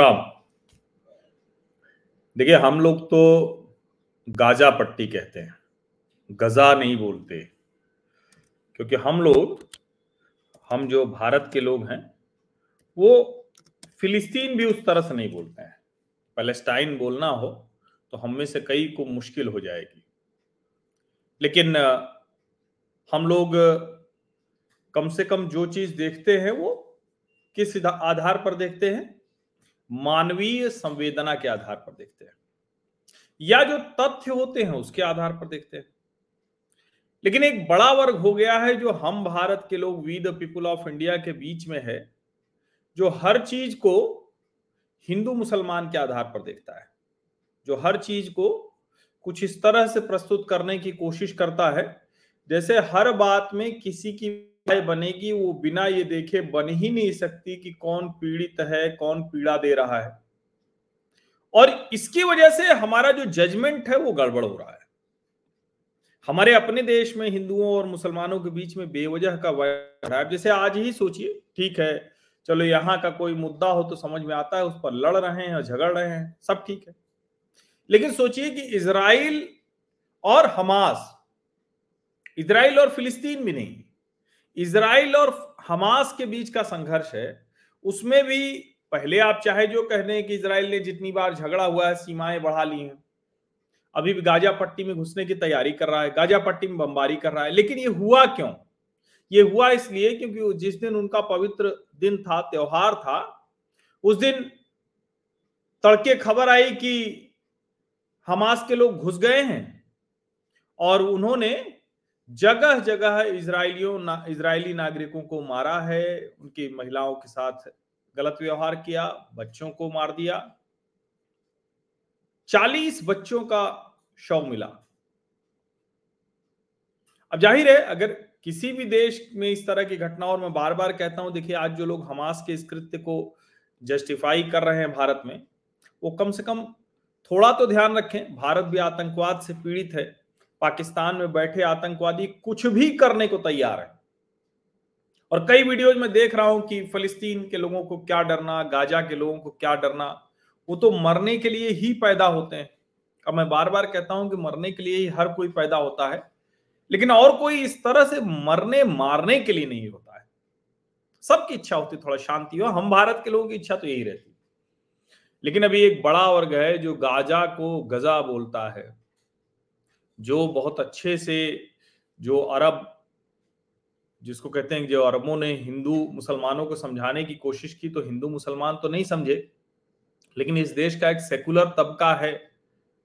राम राम। देखिए, हम लोग तो गाजा पट्टी कहते हैं। गजा नहीं बोलते। क्योंकि हम लोग, हम जो भारत के लोग हैं, वो फिलिस्तीन भी उस तरह से नहीं बोलते हैं। पैलेस्टाइन बोलना हो तो हम में से कई को मुश्किल हो जाएगी। लेकिन हम लोग कम से कम जो चीज़ देखते हैं, वो किस आधार पर देखते हैं? मानवीय संवेदना के आधार पर देखते हैं। या जो तथ्य होते हैं उसके आधार पर देखते हैं। लेकिन एक बड़ा वर्ग हो गया है जो हम भारत के लोग we the people of India के बीच में है, जो हर चीज़ को हिंदू मुसलमान के आधार पर देखता है। जो हर चीज़ को कुछ इस तरह से प्रस्तुत करने की कोशिश करता है, जैसे हर बात में किसी की बनेगी, वो बिना ये देखे बन ही नहीं सकती कि कौन पीड़ित है, कौन पीड़ा दे रहा है। और इसकी वजह से हमारा जो जजमेंट है, वो गड़बड़ हो रहा है। हमारे अपने देश में हिंदुओं और मुसलमानों के बीच में बेवजह का वैर है। जैसे आज ही सोचिए, ठीक है, चलो यहाँ का कोई मुद्दा हो तो समझ में आता है, उस पर लड़ रहे हैं, झगड़ रहे हैं, सब ठीक है। लेकिन सोचिए कि इसराइल और हमास इसराइल और फिलिस्तीन भी नहीं इसराइल और हमास के बीच का संघर्ष है, उसमें भी पहले आप चाहे जो कह दें कि इसराइल ने जितनी बार झगड़ा हुआ है, सीमाएँ बढ़ा ली हैं। अभी भी गाजा पट्टी में घुसने की तैयारी कर रहा है, गाजा पट्टी में बमबारी कर रहा है, लेकिन ये हुआ क्यों? ये हुआ इसलिए क्योंकि जिस दिन उनका पवित्र दिन था, त्योहार था, उस दिन तड़के खबर आई कि हमास के लोग घुस गए हैं और उन्होंने जगह जगह इसराइलियों ना, इसराइली नागरिकों को मारा है उनकी महिलाओं के साथ गलत व्यवहार किया बच्चों को मार दिया। चालीस बच्चों का शव मिला। अब ज़ाहिर है अगर किसी भी देश में इस तरह की घटना और मैं बार बार कहता हूँ देखिए आज जो लोग हमास के इस कृत्य को जस्टिफाई कर रहे हैं भारत में वो कम से कम थोड़ा तो ध्यान रखें भारत भी आतंकवाद से पीड़ित है। पाकिस्तान में बैठे आतंकवादी कुछ भी करने को तैयार है। और कई वीडियोज़ में देख रहा हूँ कि फलस्तीन के लोगों को क्या डरना, गाजा के लोगों को क्या डरना, वो तो मरने के लिए ही पैदा होते हैं। अब मैं बार बार कहता हूँ कि मरने के लिए ही हर कोई पैदा होता है, लेकिन और कोई इस तरह से मरने मारने के लिए नहीं होता है। सबकी इच्छा होती थोड़ा शांति हो। हम भारत के लोगों की इच्छा तो यही रहती लेकिन अभी एक बड़ा वर्ग है जो गाजा को गजा बोलता है जो बहुत अच्छे से जो अरब, जिसको कहते हैं जो अरबों ने हिंदू मुसलमानों को समझाने की कोशिश की तो हिंदू मुसलमान तो नहीं समझे। लेकिन इस देश का एक सेकुलर तबका है,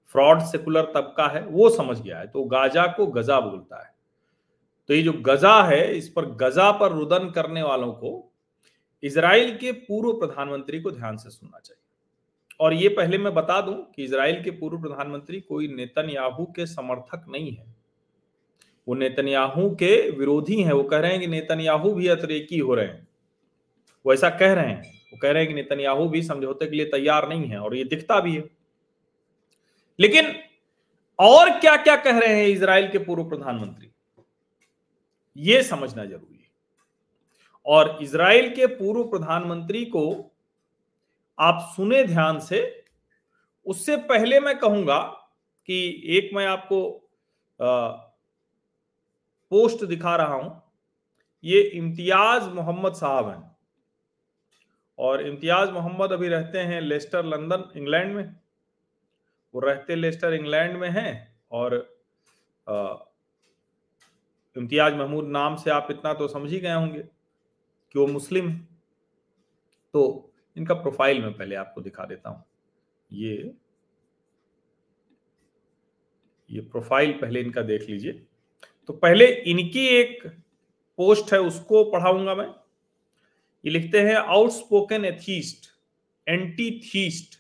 फ्रॉड सेकुलर तबका है, वो समझ गया है। तो गाजा को गजा बोलता है। तो ये जो गजा है, इस पर गजा पर रुदन करने वालों को इसराइल के पूर्व प्रधानमंत्री को ध्यान से सुनना चाहिए। और ये पहले मैं बता दूँ कि इसराइल के पूर्व प्रधानमंत्री कोई नेतन्याहू के समर्थक नहीं है। वो नेतन्याहू के विरोधी हैं, वो कह रहे हैं कि नेतन्याहू भी अतरेकी हो रहे हैं। वो ऐसा कह रहे हैं, वो कह रहे हैं कि नेतन्याहू भी समझौते के लिए तैयार नहीं है और ये दिखता भी है। लेकिन और क्या क्या कह रहे हैं इसराइल के पूर्व प्रधानमंत्री? ये समझना ज़रूरी है। और इसराइल के पूर्व प्रधानमंत्री को आप सुने ध्यान से। उससे पहले मैं कहूँगा कि एक मैं आपको आ, पोस्ट दिखा रहा हूँ। ये इम्तियाज़ मोहम्मद साहब हैं। और इम्तियाज़ मोहम्मद अभी रहते हैं लेस्टर लंदन इंग्लैंड में। वो रहते लेस्टर इंग्लैंड में हैं और इम्तियाज़ महमूद नाम से आप इतना तो समझ ही गए होंगे कि वो मुस्लिम तो इनका प्रोफ़ाइल मैं पहले आपको दिखा देता हूँ। ये ये प्रोफ़ाइल पहले इनका देख लीजिए। तो पहले इनकी एक पोस्ट है, उसको पढ़ाऊँगा मैं। ये लिखते हैं outspoken atheist anti theist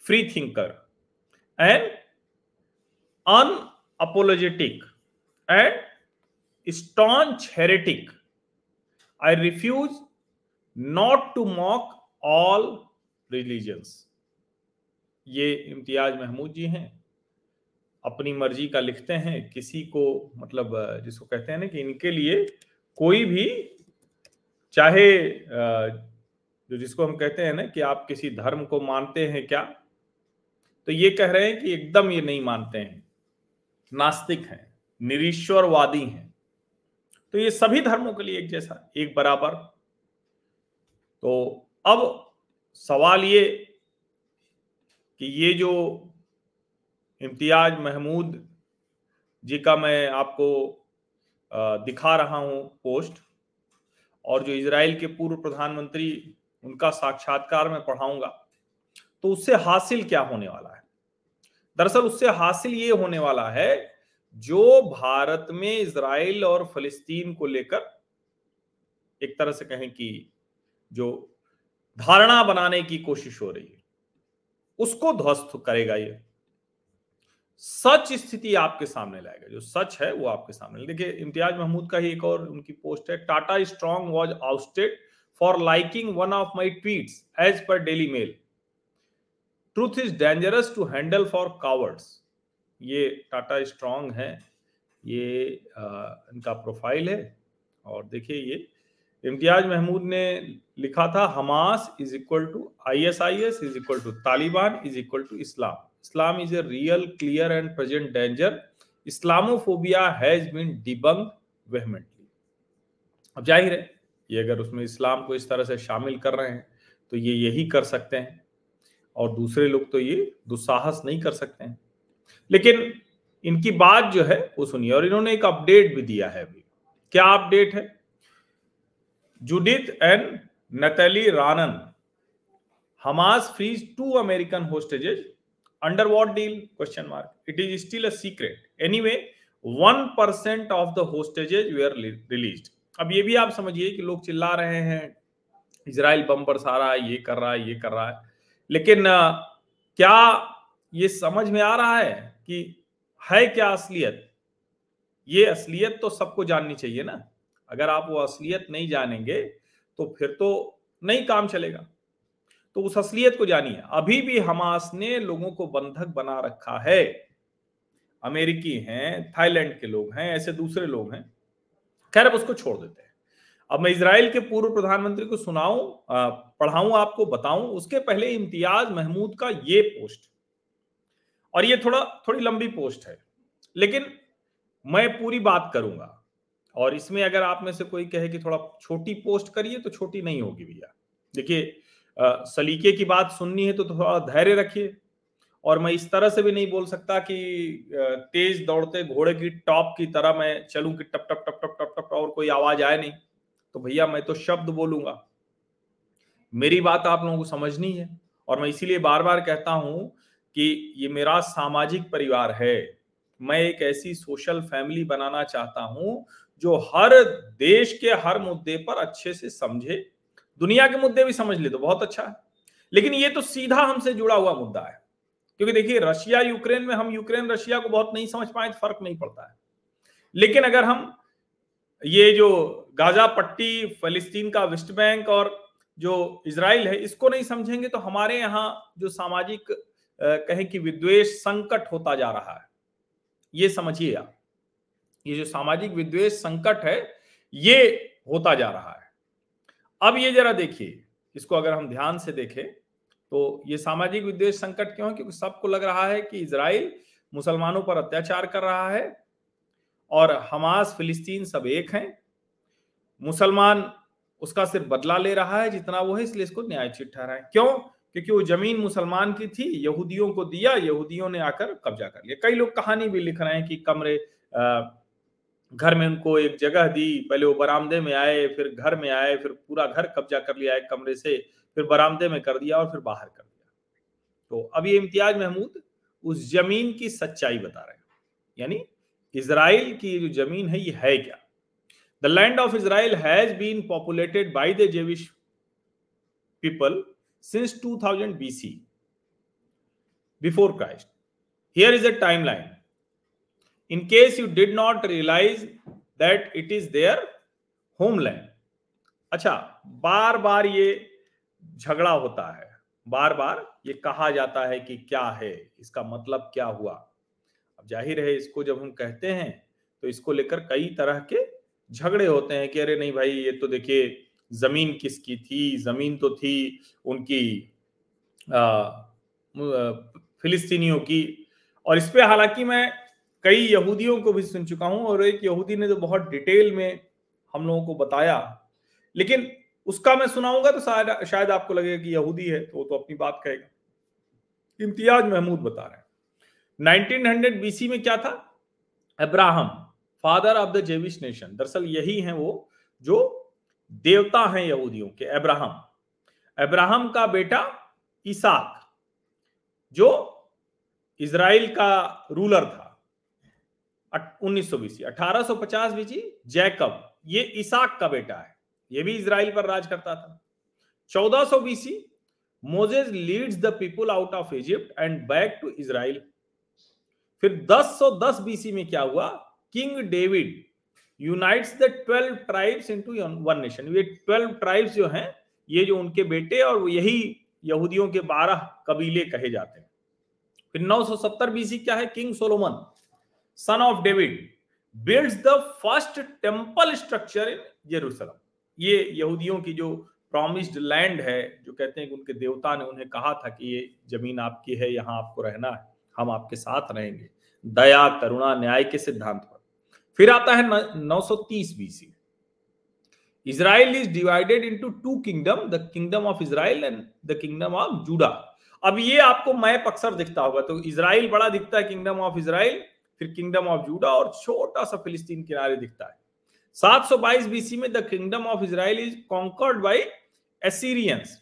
free thinker and unapologetic and staunch heretic I refuse not to mock all religions ये इम्तियाज़ महमूद जी हैं। अपनी मर्ज़ी का लिखते हैं, किसी को मतलब जिसको कहते हैं ना कि इनके लिए कोई भी, चाहे जो जिसको हम कहते हैं ना कि आप किसी धर्म को मानते हैं क्या? तो ये कह रहे हैं कि एकदम ये नहीं मानते हैं। नास्तिक हैं, निरीश्वरवादी हैं। तो ये सभी धर्मों के लिए एक जैसा, एक बराबर। तो अब सवाल ये कि ये जो इम्तियाज़ महमूद जी का मैं आपको दिखा रहा हूँ पोस्ट, और जो इसराइल के पूर्व प्रधानमंत्री, उनका साक्षात्कार मैं पढ़ाऊँगा तो उससे हासिल क्या होने वाला है? दरअसल उससे हासिल ये होने वाला है, जो भारत में इसराइल और फलस्तीन को लेकर एक तरह से कहें कि जो धारणा बनाने की कोशिश हो रही है। उसको ध्वस्त करेगा ये। सच स्थिति आपके सामने लाएगा। जो सच है वो आपके सामने देखिए इम्तियाज़ महमूद का ही एक और उनकी पोस्ट है Tata strong was ousted for liking one of my tweet as per Daily Mail. Truth is dangerous to handle for cowards. ये टाटा स्ट्रॉन्ग है ये आ, इनका प्रोफ़ाइल है। और देखिए ये इम्तियाज़ महमूद ने लिखा था, Hamas is equal to I S I S is equal to Taliban is equal to Islam. Islam is a real, clear and present danger. Islamophobia has been debunked vehemently. अब ज़ाहिर है, ये अगर उसमें इस्लाम को इस तरह से शामिल कर रहे हैं तो ये यही कर सकते हैं। और दूसरे लोग तो ये दुस्साहस नहीं कर सकते हैं। लेकिन इनकी बात जो है, वो सुनिए, और इन्होंने एक अपडेट भी दिया है अभी। क्या अपडेट है? And Natalie Raanan Hamas frees two American hostages under what deal question mark it is still a secret anyway one percent of the hostages were release अब ये भी आप समझिए कि लोग चिल्ला रहे हैं। इसराइल बम बरसा रहा है ये कर रहा है, ये कर रहा है। लेकिन क्या ये समझ में आ रहा है कि है क्या असलियत? ये असलियत तो सबको जाननी चाहिए ना। अगर आप वो असलियत नहीं जानेंगे तो फिर तो नहीं काम चलेगा। तो उस असलियत को जानिए। अभी भी हमास ने लोगों को बंधक बना रखा है। अमेरिकी हैं, थाईलैंड के लोग हैं, ऐसे दूसरे लोग हैं। खैर, अब उसको छोड़ देते हैं। अब मैं इसराइल के पूर्व प्रधानमंत्री को सुनाऊं पढ़ाऊं, आपको बताऊँ, उसके पहले इम्तियाज़ महमूद का ये पोस्ट। और ये थोड़ा, थोड़ी लंबी पोस्ट है। लेकिन मैं पूरी बात करूँगा। और इसमें अगर आप में से कोई कहे कि थोड़ा छोटी पोस्ट करिए तो छोटी नहीं होगी भैया। देखिए सलीके की बात सुननी है तो थोड़ा धैर्य रखिए। और मैं इस तरह से भी नहीं बोल सकता कि तेज दौड़ते घोड़े की टॉप की तरह मैं चलूँ कि टप टप टप टप टप टप, और कोई आवाज़ आए नहीं। तो भैया, मैं तो शब्द बोलूँगा। मेरी बात आप लोगों को समझनी है और मैं इसीलिए बार बार कहता हूँ कि ये मेरा सामाजिक परिवार है। मैं एक ऐसी सोशल फैमिली बनाना चाहता हूँ जो हर देश के हर मुद्दे पर अच्छे से समझे, दुनिया के मुद्दे भी समझ ले तो बहुत अच्छा है। लेकिन ये तो सीधा हमसे जुड़ा हुआ मुद्दा है, क्योंकि देखिए, रशिया, यूक्रेन में हम, यूक्रेन, रशिया को बहुत नहीं समझ पाए तो फ़र्क नहीं पड़ता है। लेकिन अगर हम ये जो गाजा पट्टी, फलिस्तीन का वेस्ट बैंक और जो इसराइल है, इसको नहीं समझेंगे तो हमारे यहाँ जो सामाजिक कहें कि विद्वेश संकट होता जा रहा है। ये समझिए आप। ये जो सामाजिक विद्वेश संकट है, ये होता जा रहा है। अब ये जरा देखिए, इसको अगर हम ध्यान से देखें तो ये सामाजिक विद्वेश संकट क्यों क्योंकि सबको लग रहा है कि इसराइल मुसलमानों पर अत्याचार कर रहा है और हमास, फिलिस्तीन सब एक हैं। मुसलमान उसका सिर्फ़ बदला ले रहा है जितना वो है, इसलिए इसको न्यायोचित ठहरा है क्यों? क्योंकि वो ज़मीन मुसलमान की थी, यहूदियों को दिया, यहूदियों ने आकर कब्जा कर लिया। कई लोग कहानी भी लिख रहे हैं कि कमरे घर में उनको एक जगह दी, पहले वो बरामदे में आए, फिर घर में आए, फिर पूरा घर कब्जा कर लिया एक कमरे से, फिर बरामदे में कर दिया और फिर बाहर कर दिया तो अब ये इम्तियाज़ महमूद उस ज़मीन की सच्चाई बता रहे हैं यानी इसराइल की जो ज़मीन है, ये है क्या the land of Israel has been populated by the Jewish people since 2000 BC before Christ. Here is a timeline. In case you did not realize that it is their homeland. अच्छा बार बार ये झगड़ा होता है। बार बार ये कहा जाता है कि क्या है? इसका मतलब क्या हुआ? अब ज़ाहिर है इसको जब हम कहते हैं तो इसको लेकर कई तरह के झगड़े होते हैं कि अरे नहीं भाई, ये तो देखिए, ज़मीन किसकी थी? ज़मीन तो थी उनकी फिलिस्तीनियों की। और इस पे हालाँकि मैं कई यहूदियों को भी सुन चुका हूँ और एक यहूदी ने तो बहुत डिटेल में हम लोगों को बताया। लेकिन उसका मैं सुनाऊँगा तो शायद शायद आपको लगेगा कि यहूदी है तो वो तो अपनी बात कहेगा। इम्तियाज़ महमूद बता रहे हैं। 1900 बीसी में क्या था? Abraham, father of the Jewish nation. दरअसल यही है वो जो देवता हैं यहूदियों के, अब्राहम। अब्राहम का बेटा ईसाक जो इसराइल का रूलर था। 1900 बीसी 1850 बीसी जैकब, ये इसाक का बेटा है। ये भी इसराइल पर राज करता था। 1400 BC Moses leads the people out of Egypt and back to Israel फिर 1010 बीसी में क्या हुआ? King David unites the 12 tribes into one nation. ये 12 ट्राइब्स जो हैं, ये जो उनके बेटे और यही यहूदियों के 12 कबीले कहे जाते हैं। फिर 970 बीसी क्या है? King Solomon. Son of David builds the first temple structure in Jerusalem ये यहूदियों की जो प्रॉमिस्ड लैंड है, जो कहते हैं कि उनके देवता ने उन्हें कहा था कि ये ज़मीन आपकी है, यहाँ आपको रहना है, हम आपके साथ रहेंगे। दया, करुणा, न्याय के सिद्धांत पर। फिर आता है 930 BC Israel is divided into two kingdom the kingdom of Israel and the kingdom of Judah अब ये आपको मैप अक्सर दिखता होगा तो इसराइल बड़ा दिखता है किंगडम ऑफ़ इसराइल फिर किंगडम ऑफ़ जूडा और छोटा सा फिलिस्तीन किनारे दिखता है। 722 बीसी में the kingdom of Israel is conquered by Assyrians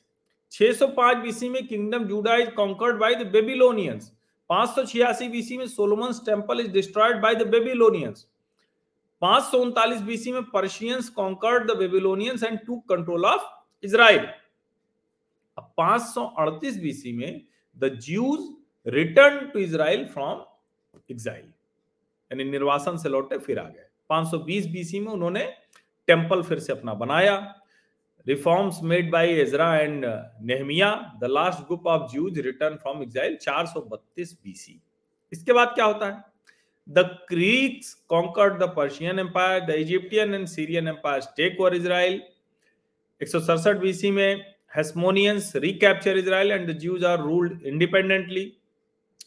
605 BC में kingdom Judah is conquered by the Babylonians 586 BC में Solomon's temple is destroyed by the Babylonians पाँच सौ उनतालीस बीसी में Persians conquered the Babylonians and to control of Israel पाँच सौ अड़तीस BC में the Jews return to Israel from exile यानी निर्वासन से लौटे फिर आ गए। 520 बीसी में उन्होंने टेंपल फिर से अपना बनाया। Reforms made by Ezra and Nehemiah, the last group of Jews return from exile 432 BC इसके बाद क्या होता है? The Greeks conquered the Persian empire, the Egyptian and Syrian empire take over Israel. एक बीसी में Hasmoneans recapture Israel and the Jews are ruled independently.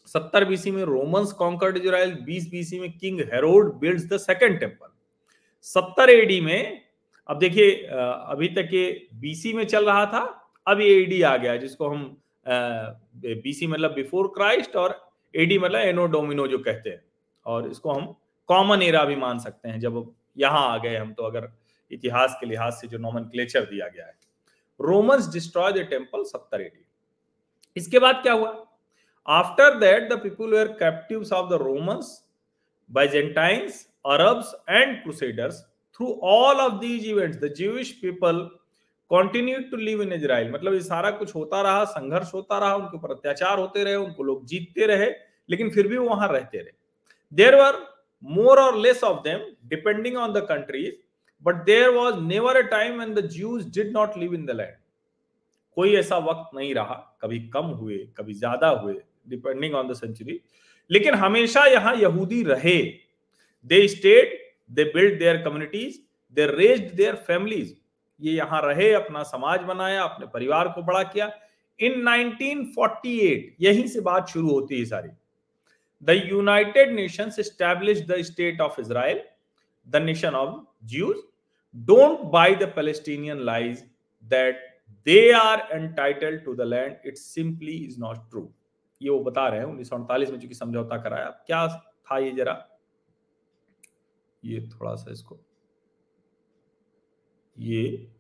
सत्तर BC में Romans conquered Israel बीस बीसी में King Herod builds the second temple सत्तर AD में, अब देखिए अभी तक ये बीसी में चल रहा था, अब ये एडी आ गया, जिसको हम बीसी मतलब बिफोर क्राइस्ट और एडी मतलब एनो डोमिनो जो कहते हैं। और इसको हम कॉमन एरा भी मान सकते हैं, जब यहाँ आ गए हम तो अगर इतिहास के लिहाज से जो नॉमन क्लेचर दिया गया है। रोमन्स डिस्ट्रॉय द टेंपल सत्तर एडी इसके बाद क्या हुआ? After that, the people were captives of the Romans, Byzantines, Arabs, and Crusaders. Through all of these events, the Jewish people continued to live in Israel. मतलब ये सारा कुछ होता रहा संघर्ष होता रहा उनके ऊपर अत्याचार होते रहे उनको लोग जीतते रहे लेकिन फिर भी वहाँ रहते रहे देर वर more or less of them depending on the countries but there was never a time when the jews did not live in the land कोई ऐसा वक्त नहीं रहा कभी कम हुए कभी ज़्यादा हुए डिपेंडिंग ऑन द सेंचुरी लेकिन हमेशा यहाँ यहूदी रहे। They stayed they build their communities they raised their families ये यहाँ रहे, अपना समाज बनाया, अपने परिवार को बड़ा किया। इन 1948 यहीं से बात शुरू होती है सारी। The United Nations establish the state of Israel the nation of Jews don't buy the Palestinian lies that they are entitled to the land it simply is not true ये वो बता रहे हैं, उन्नीस सौ अड़तालीस में चूँकि समझौता कराया। क्या था ये जरा? ये थोड़ा सा इसको, ये,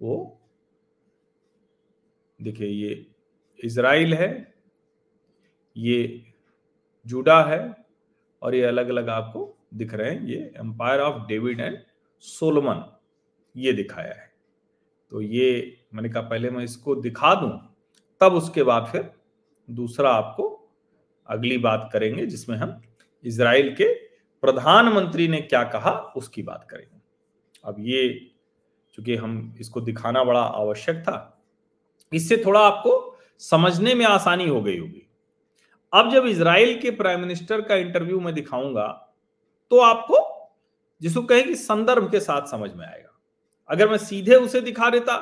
वो, देखिए ये इसराइल है, ये जूडा है, और ये अलग अलग आपको दिख रहे हैं, ये empire of David and Solomon ये दिखाया है। तो ये मैंने कहा पहले मैं इसको दिखा दूँ, तब उसके बाद फिर दूसरा आपको अगली बात करेंगे, जिसमें हम इसराइल के प्रधानमंत्री ने क्या कहा, उसकी बात करेंगे। अब ये, चूँकि हम इसको दिखाना बड़ा आवश्यक था, इससे थोड़ा आपको समझने में आसानी हो गई होगी। अब जब इसराइल के प्राइम मिनिस्टर का इंटरव्यू में दिखाऊँगा तो आपको जिसको कहे कि संदर्भ के साथ समझ में आएगा। अगर मैं सीधे उसे दिखा देता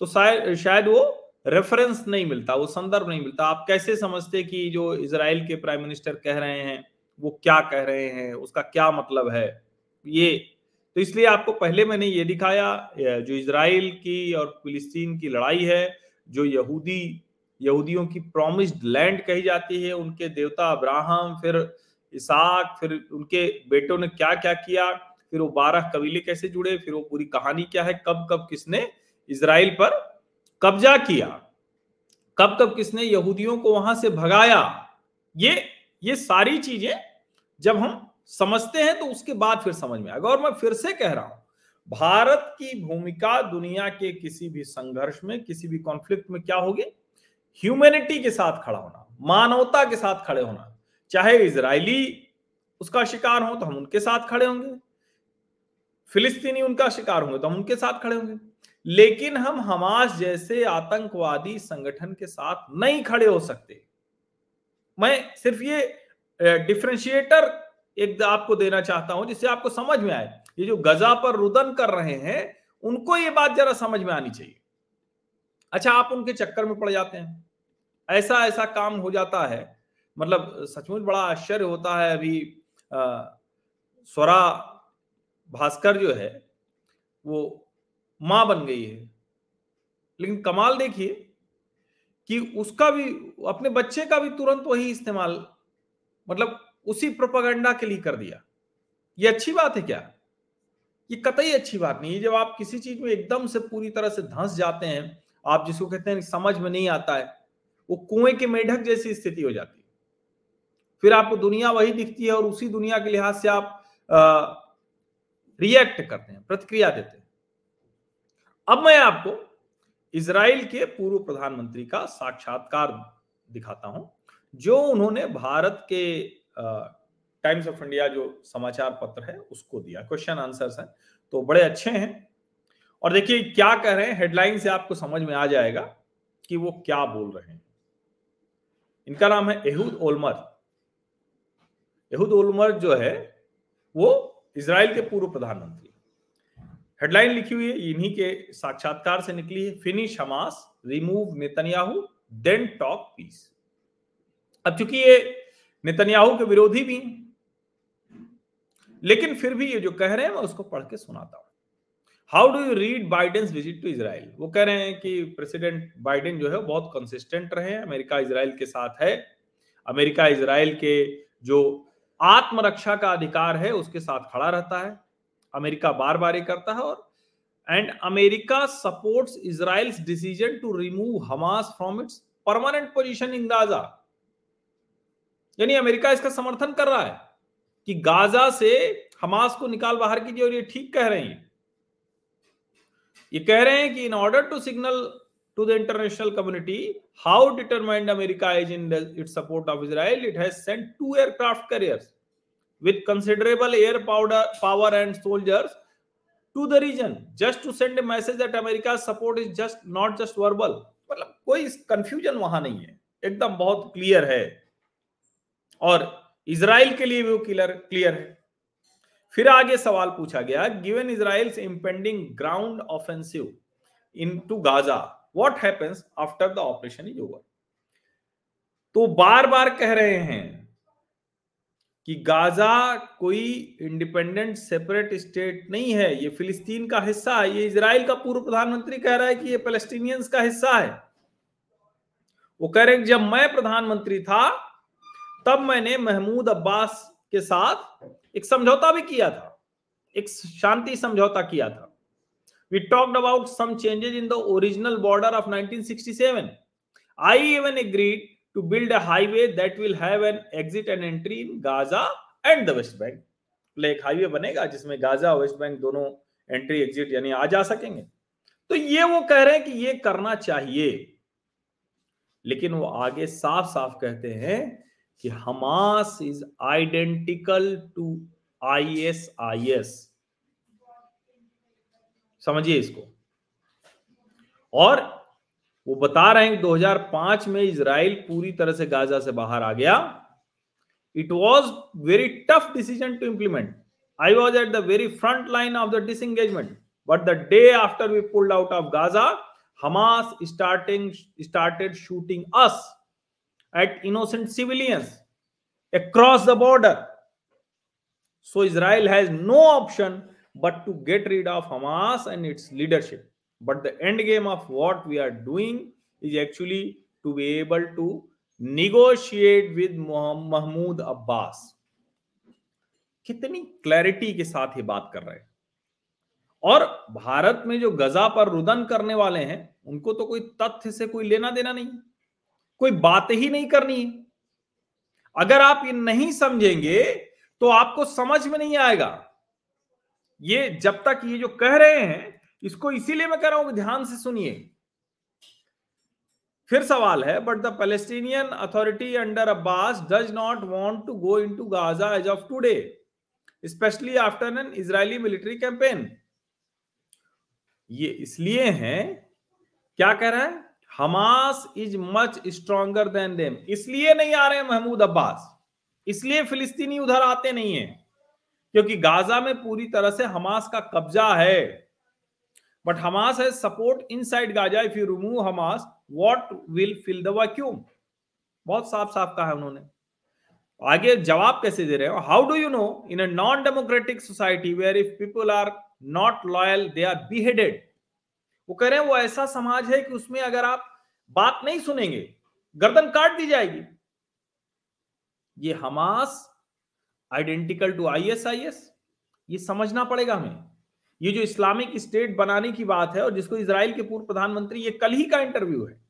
तो शायद वो रेफरेंस नहीं मिलता, वो संदर्भ नहीं मिलता। आप कैसे समझते कि जो इसराइल के प्राइम मिनिस्टर कह रहे हैं, वो क्या कह रहे हैं, उसका क्या मतलब है? ये तो इसलिए आपको पहले मैंने ये दिखाया जो इसराइल की और फिलिस्तीन की लड़ाई है, जो यहूदी, यहूदियों की प्रोमिस्ड लैंड कही जाती है, उनके देवता अब्राहम, फिर इसाक, फिर उनके बेटों ने क्या क्या किया? फिर वो बारह कबीले कैसे जुड़े? फिर वो पूरी कहानी क्या है? कब कब किसने इसराइल पर कब्जा किया। कब कब किसने यहूदियों को वहाँ से भगाया? ये ये सारी चीज़ें जब हम समझते हैं तो उसके बाद फिर समझ में आएगा। और मैं फिर से कह रहा हूँ, भारत की भूमिका दुनिया के किसी भी संघर्ष में, किसी भी कॉन्फ्लिक्ट में क्या होगी? ह्यूमैनिटी के साथ खड़ा होना, मानवता के साथ खड़े होना। चाहे इसराइली उसका शिकार हो तो हम उनके साथ खड़े होंगे। फिलिस्तीनी उनका शिकार होंगे तो हम उनके साथ खड़े होंगे। लेकिन हम हमास जैसे आतंकवादी संगठन के साथ नहीं खड़े हो सकते। मैं सिर्फ़ ये डिफ्रेंशिएटर एक आपको देना चाहता हूँ जिससे आपको समझ में आए। ये जो गजा पर रुदन कर रहे हैं उनको ये बात जरा समझ में आनी चाहिए। अच्छा आप उनके चक्कर में पड़ जाते हैं। ऐसा ऐसा काम हो जाता है। मतलब सचमुच बड़ा आश्चर्य होता है अभी आ, स्वरा भास्कर जो है वो माँ बन गई है। लेकिन कमाल देखिए कि उसका भी, अपने बच्चे का भी तुरंत वही इस्तेमाल मतलब उसी प्रोपागंडा के लिए कर दिया। ये अच्छी बात है क्या? ये कतई अच्छी बात नहीं है। जब आप किसी चीज़ में एकदम से पूरी तरह से धंस जाते हैं, आप जिसको कहते हैं समझ में नहीं आता है, वो कुएँ के मेढक जैसी स्थिति हो जाती है। फिर आपको दुनिया वही दिखती है और उसी दुनिया के लिहाज से आप रिएक्ट करते हैं, प्रतिक्रिया देते हैं। अब मैं आपको इसराइल के पूर्व प्रधानमंत्री का साक्षात्कार दिखाता हूँ, जो उन्होंने भारत के टाइम्स ऑफ़ इंडिया जो समाचार पत्र है, उसको दिया। क्वेश्चन आंसर्स हैं तो बड़े अच्छे हैं। और देखिए, क्या कह रहे हैं? हेडलाइन से आपको समझ में आ जाएगा कि वो क्या बोल रहे हैं। इनका नाम है एहूद ओलमर। एहूद ओलमर जो है, वो इसराइल के पूर्व प्रधानमंत्री हेडलाइन लिखी हुई है, इन्हीं के साक्षात्कार से निकली है। Finish Hamas, remove Netanyahu, then talk peace. अब चूँकि ये नेतन्याहू के विरोधी भी लेकिन फिर भी ये जो कह रहे हैं, मैं उसको पढ़ के सुनाता हूँ। How do you read Biden's visit to Israel वो कह रहे हैं कि प्रेसिडेंट बाइडेन जो है बहुत कंसिस्टेंट रहे अमेरिका इसराइल के साथ है। अमेरिका इसराइल के जो आत्मरक्षा का अधिकार है, उसके साथ खड़ा रहता है। अमेरिका बार बार ये करता है और and America supports Israel's decision to remove Hamas from its permanent position in Gaza यानी अमेरिका इसका समर्थन कर रहा है कि गाजा से हमास को निकाल बाहर कीजिए और ये ठीक कह रहे हैं। ये कह रहे हैं कि in order to signal to the international community how determined America is in it support of Israel it has sent two aircraft carriers with considerable air powder power and soldiers to the region just to send a message that America support is just not just verbal मतलब कोई confusion वहाँ नहीं है। एकदम बहुत clear है। और Israel के लिए भी वो क्लियर क्लियर है। फिर आगे सवाल पूछा गया given Israel impending ground offensive into Gaza what happens after the operation is over तो बार बार कह रहे हैं कि गाजा कोई इंडिपेंडेंट, सेपरेट स्टेट नहीं है, ये फिलिस्तीन का हिस्सा है, ये इसराइल का पूर्व प्रधानमंत्री कह रहा है कि ये पैलेस्टीनियंस का हिस्सा है। वो कह रहे हैं जब मैं प्रधानमंत्री था, तब मैंने महमूद अब्बास के साथ एक समझौता भी किया था, एक शांति समझौता किया था। About some changes in the original border of 1967 I even agreed to build a highway that will have an exit and entry in Gaza and the West Bank एक हाईवे बनेगा जिसमें गाजा वेस्ट बैंक दोनों entry exit यानी आ जा सकेंगे। तो ये वो कह रहे हैं कि ये करना चाहिए। लेकिन वो आगे साफ़ साफ़ कहते हैं कि Hamas is identical to I S I S समझिए इसको। और वो बता रहे हैं 2005 में इसराइल पूरी तरह से गाजा से बाहर आ गया। It was very tough decision to implement I was at the very front line of the disengagement but the day after we pulled out of Gaza Hamas starting started shooting us at innocent civilians across the border so Israel has no option but to get rid of Hamas and its leadership But the end game of what we are doing is actually to be able to negotiate with Mahmoud Abbas. कितनी clarity के साथ ये बात कर रहे हैं। और भारत में जो गजा पर रुदन करने वाले हैं, उनको तो कोई तथ्य से कोई लेना देना नहीं कोई बात ही नहीं करनी है। अगर आप ये नहीं समझेंगे तो आपको समझ में नहीं आएगा। ये जब तक ये जो कह रहे हैं इसको इसीलिए मैं कह रहा हूँ कि ध्यान से सुनिए। फिर सवाल है but the Palestinian authority under Abbas does not want to go into Gaza as of today especially after an Israeli military campaign ये इसलिए है, क्या कह रहा है? Hamas is much stronger than them इसलिए नहीं आ रहे हैं महमूद अब्बास। इसलिए फिलिस्तीनी उधर आते नहीं है, क्योंकि गाजा में पूरी तरह से हमास का कब्जा है। हमास है support inside Gaza if you remove Hamas what will fill the vacuum बहुत साफ़ साफ़ कहा है उन्होंने। आगे जवाब कैसे दे रहे हो? How do you know in a non democratic society where if people are not loyal they are beheaded वो कह रहे हैं, वो ऐसा समाज है कि उसमें अगर आप बात नहीं सुनेंगे, गर्दन काट दी जाएगी। ये हमास आइडेंटिकल टू आईएसआईएस ये समझना पड़ेगा हमें। ये जो इस्लामिक स्टेट बनाने की बात है और जिसको इसराइल के पूर्व प्रधानमंत्री, ये कल ही का इंटरव्यू है।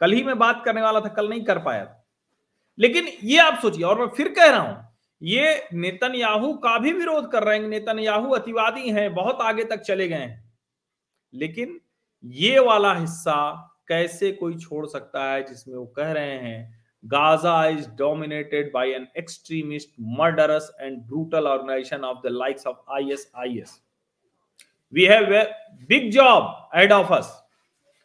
कल ही मैं बात करने वाला था, कल नहीं कर पाया था। लेकिन ये आप सोचिए, और मैं फिर कह रहा हूँ, ये नेतन याहू का भी विरोध कर रहे हैं। नेतन याहू अतिवादी हैं, बहुत आगे तक चले गए हैं। लेकिन ये वाला हिस्सा कैसे कोई छोड़ सकता है, जिसमें वो कह रहे हैं, Gaza is dominated by an extremist murderous and brutal organisation of the likes of ISIS. We have a big job ahead of us.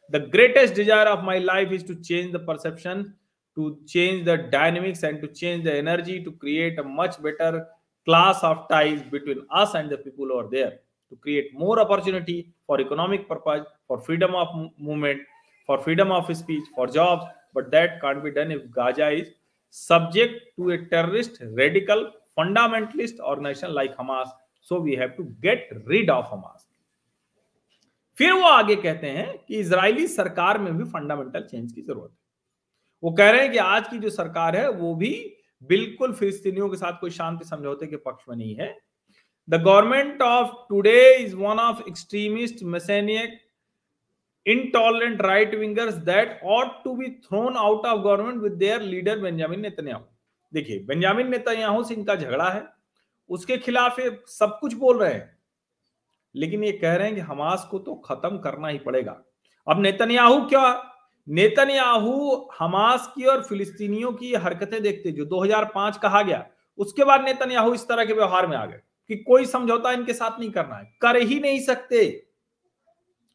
The greatest desire of my life is to change the perception, to change the dynamics, and to change the energy to create a much better class of ties between us and the people who are there, to create more opportunity for economic purpose, for freedom of movement, for freedom of speech, for jobs. But that can't be done if Gaza is subject to a terrorist, radical, fundamentalist organization like Hamas. So we have to get rid of Hamas. फिर वो आगे कहते हैं कि Israeli सरकार में भी fundamental change की ज़रूरत है। वो कह रहे हैं कि आज की जो सरकार है, वो भी बिल्कुल फिलिस्तीनियों के साथ कोई शांति समझौते के पक्ष में नहीं है। The government of today is one of extremist messianic intolerant right wingers that ought to be thrown out of government with their leader benjamin netanyahu देखिए बेंजामिन नेतन्याहू से इनका झगड़ा है, उसके खिलाफ ये सब कुछ बोल रहे हैं। लेकिन ये कह रहे हैं कि हमास को तो खत्म करना ही पड़ेगा। अब नेतन्याहू क्या? नेतन्याहू हमास की और फिलिस्तीनियों की हरकतें देखते जो 2005 कहा गया। उसके बाद नेतन्याहू इस तरह के व्यवहार में आ गए कि कोई समझौता इनके साथ नहीं करना है। कर ही नहीं सकते।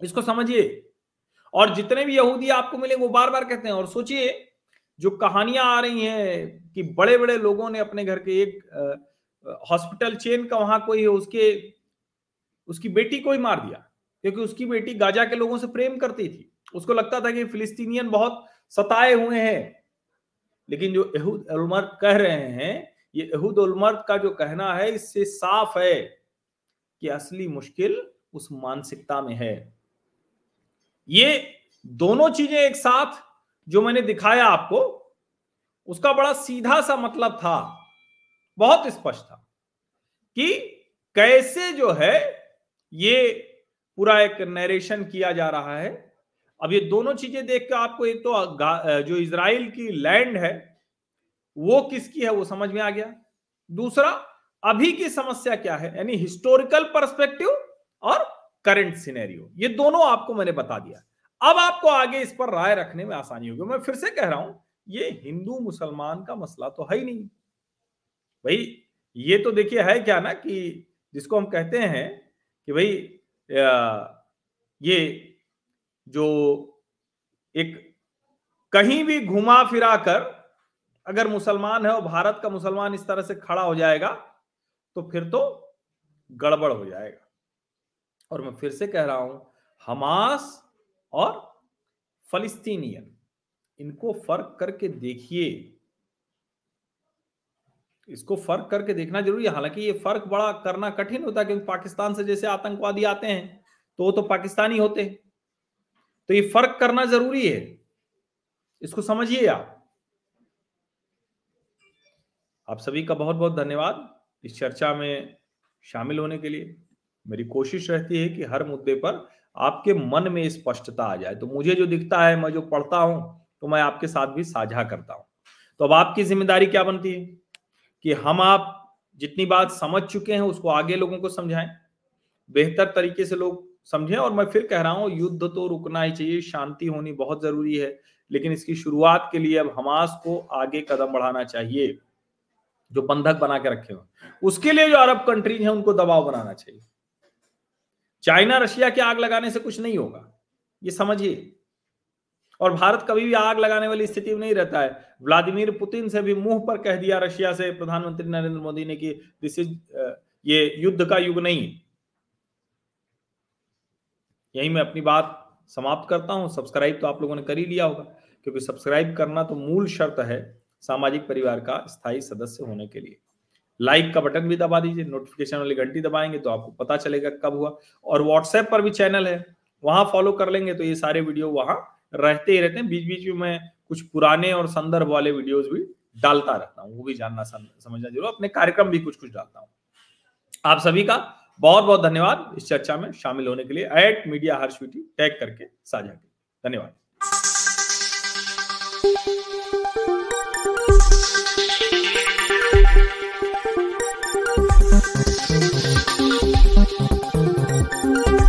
इसको समझिए। और जितने भी यहूदी आपको मिले वो बार बार कहते हैं, और सोचिए, जो कहानियाँ आ रही हैं कि बड़े बड़े लोगों ने अपने घर के एक हॉस्पिटल चेन का वहाँ कोई है, उसके उसकी बेटी को ही मार दिया, क्योंकि उसकी बेटी गाजा के लोगों से प्रेम करती थी। उसको लगता था कि फिलिस्तीनियन बहुत सताए हुए हैं। लेकिन जो यहूद उलमर्द कह रहे हैं, ये यहूद उलमर्द का जो कहना है, इससे साफ़ है कि असली मुश्किल उस मानसिकता में है। ये दोनों चीज़ें एक साथ जो मैंने दिखाया आपको, उसका बड़ा सीधा सा मतलब था, बहुत स्पष्ट था कि कैसे जो है ये पूरा एक नरेशन किया जा रहा है। अब ये दोनों चीज़ें देख के आपको एक तो जो इसराइल की लैंड है, वो किसकी है वो समझ में आ गया। दूसरा, अभी की समस्या क्या है? यानी हिस्टोरिकल परस्पेक्टिव और करंट सिनेरियो ये दोनों आपको मैंने बता दिया। अब आपको आगे इस पर राय रखने में आसानी होगी। मैं फिर से कह रहा हूँ, ये हिंदू मुसलमान का मसला तो है ही नहीं। भाई, ये तो देखिए है क्या ना कि जिसको हम कहते हैं कि भाई, ये जो एक कहीं भी घुमा फिरा कर अगर मुसलमान है और भारत का मुसलमान इस तरह से खड़ा हो जाएगा तो फिर तो गड़बड़ हो जाएगा। और मैं फिर से कह रहा हूँ, हमास और फलिस्तीनियन, इनको फ़र्क करके देखिए। इसको फ़र्क करके देखना ज़रूरी है। हालाँकि ये फ़र्क बड़ा करना कठिन होता है क्योंकि पाकिस्तान से जैसे आतंकवादी आते हैं तो वो तो पाकिस्तानी होते। हैं तो ये फ़र्क करना ज़रूरी है। इसको समझिए आप। आप सभी का बहुत बहुत धन्यवाद इस चर्चा में शामिल होने के लिए। मेरी कोशिश रहती है कि हर मुद्दे पर आपके मन में स्पष्टता आ जाए। तो मुझे जो दिखता है, मैं जो पढ़ता हूँ तो मैं आपके साथ भी साझा करता हूँ। तो अब आपकी ज़िम्मेदारी क्या बनती है? कि हम आप जितनी बात समझ चुके हैं, उसको आगे लोगों को समझाएँ। बेहतर तरीके से लोग समझें, और मैं फिर कह रहा हूँ, युद्ध तो रुकना ही चाहिए, शांति होनी बहुत ज़रूरी है, लेकिन इसकी शुरुआत के लिए अब हमास को आगे कदम बढ़ाना चाहिए, जो बंधक बना के रखे हुए उसके लिए जो अरब कंट्रीज़ है, उनको दबाव बनाना चाहिए। चाइना, रशिया के आग लगाने से कुछ नहीं होगा। ये समझिए। और भारत कभी भी आग लगाने वाली स्थिति में नहीं रहता है। व्लादिमीर पुतिन से भी मुँह पर कह दिया रशिया से प्रधानमंत्री नरेंद्र मोदी ने कि दिस इज़ ये युद्ध का युग नहीं। यही मैं अपनी बात समाप्त करता हूँ। सब्सक्राइब तो आप लोगों ने कर ही लिया होगा, क्योंकि सब्सक्राइब करना तो मूल शर्त है सामाजिक परिवार का स्थायी सदस्य होने के लिए। लाइक का बटन भी दबा दीजिए, नोटिफिकेशन वाली घंटी दबाएँगे तो आपको पता चलेगा कब हुआ। और व्हाट्सएप पर भी चैनल है, वहाँ फॉलो कर लेंगे तो ये सारे वीडियो वहाँ रहते ही रहते हैं। बीच बीच में मैं कुछ पुराने और संदर्भ वाले वीडियोस भी डालता रहता हूँ, वो भी जानना समझना ज़रूर अपने कार्यक्रम भी कुछ कुछ डालता हूँ। आप सभी का बहुत बहुत धन्यवाद इस चर्चा में शामिल होने के लिए। एट मीडिया हर स्वीटी टैग करके साझा किया धन्यवाद।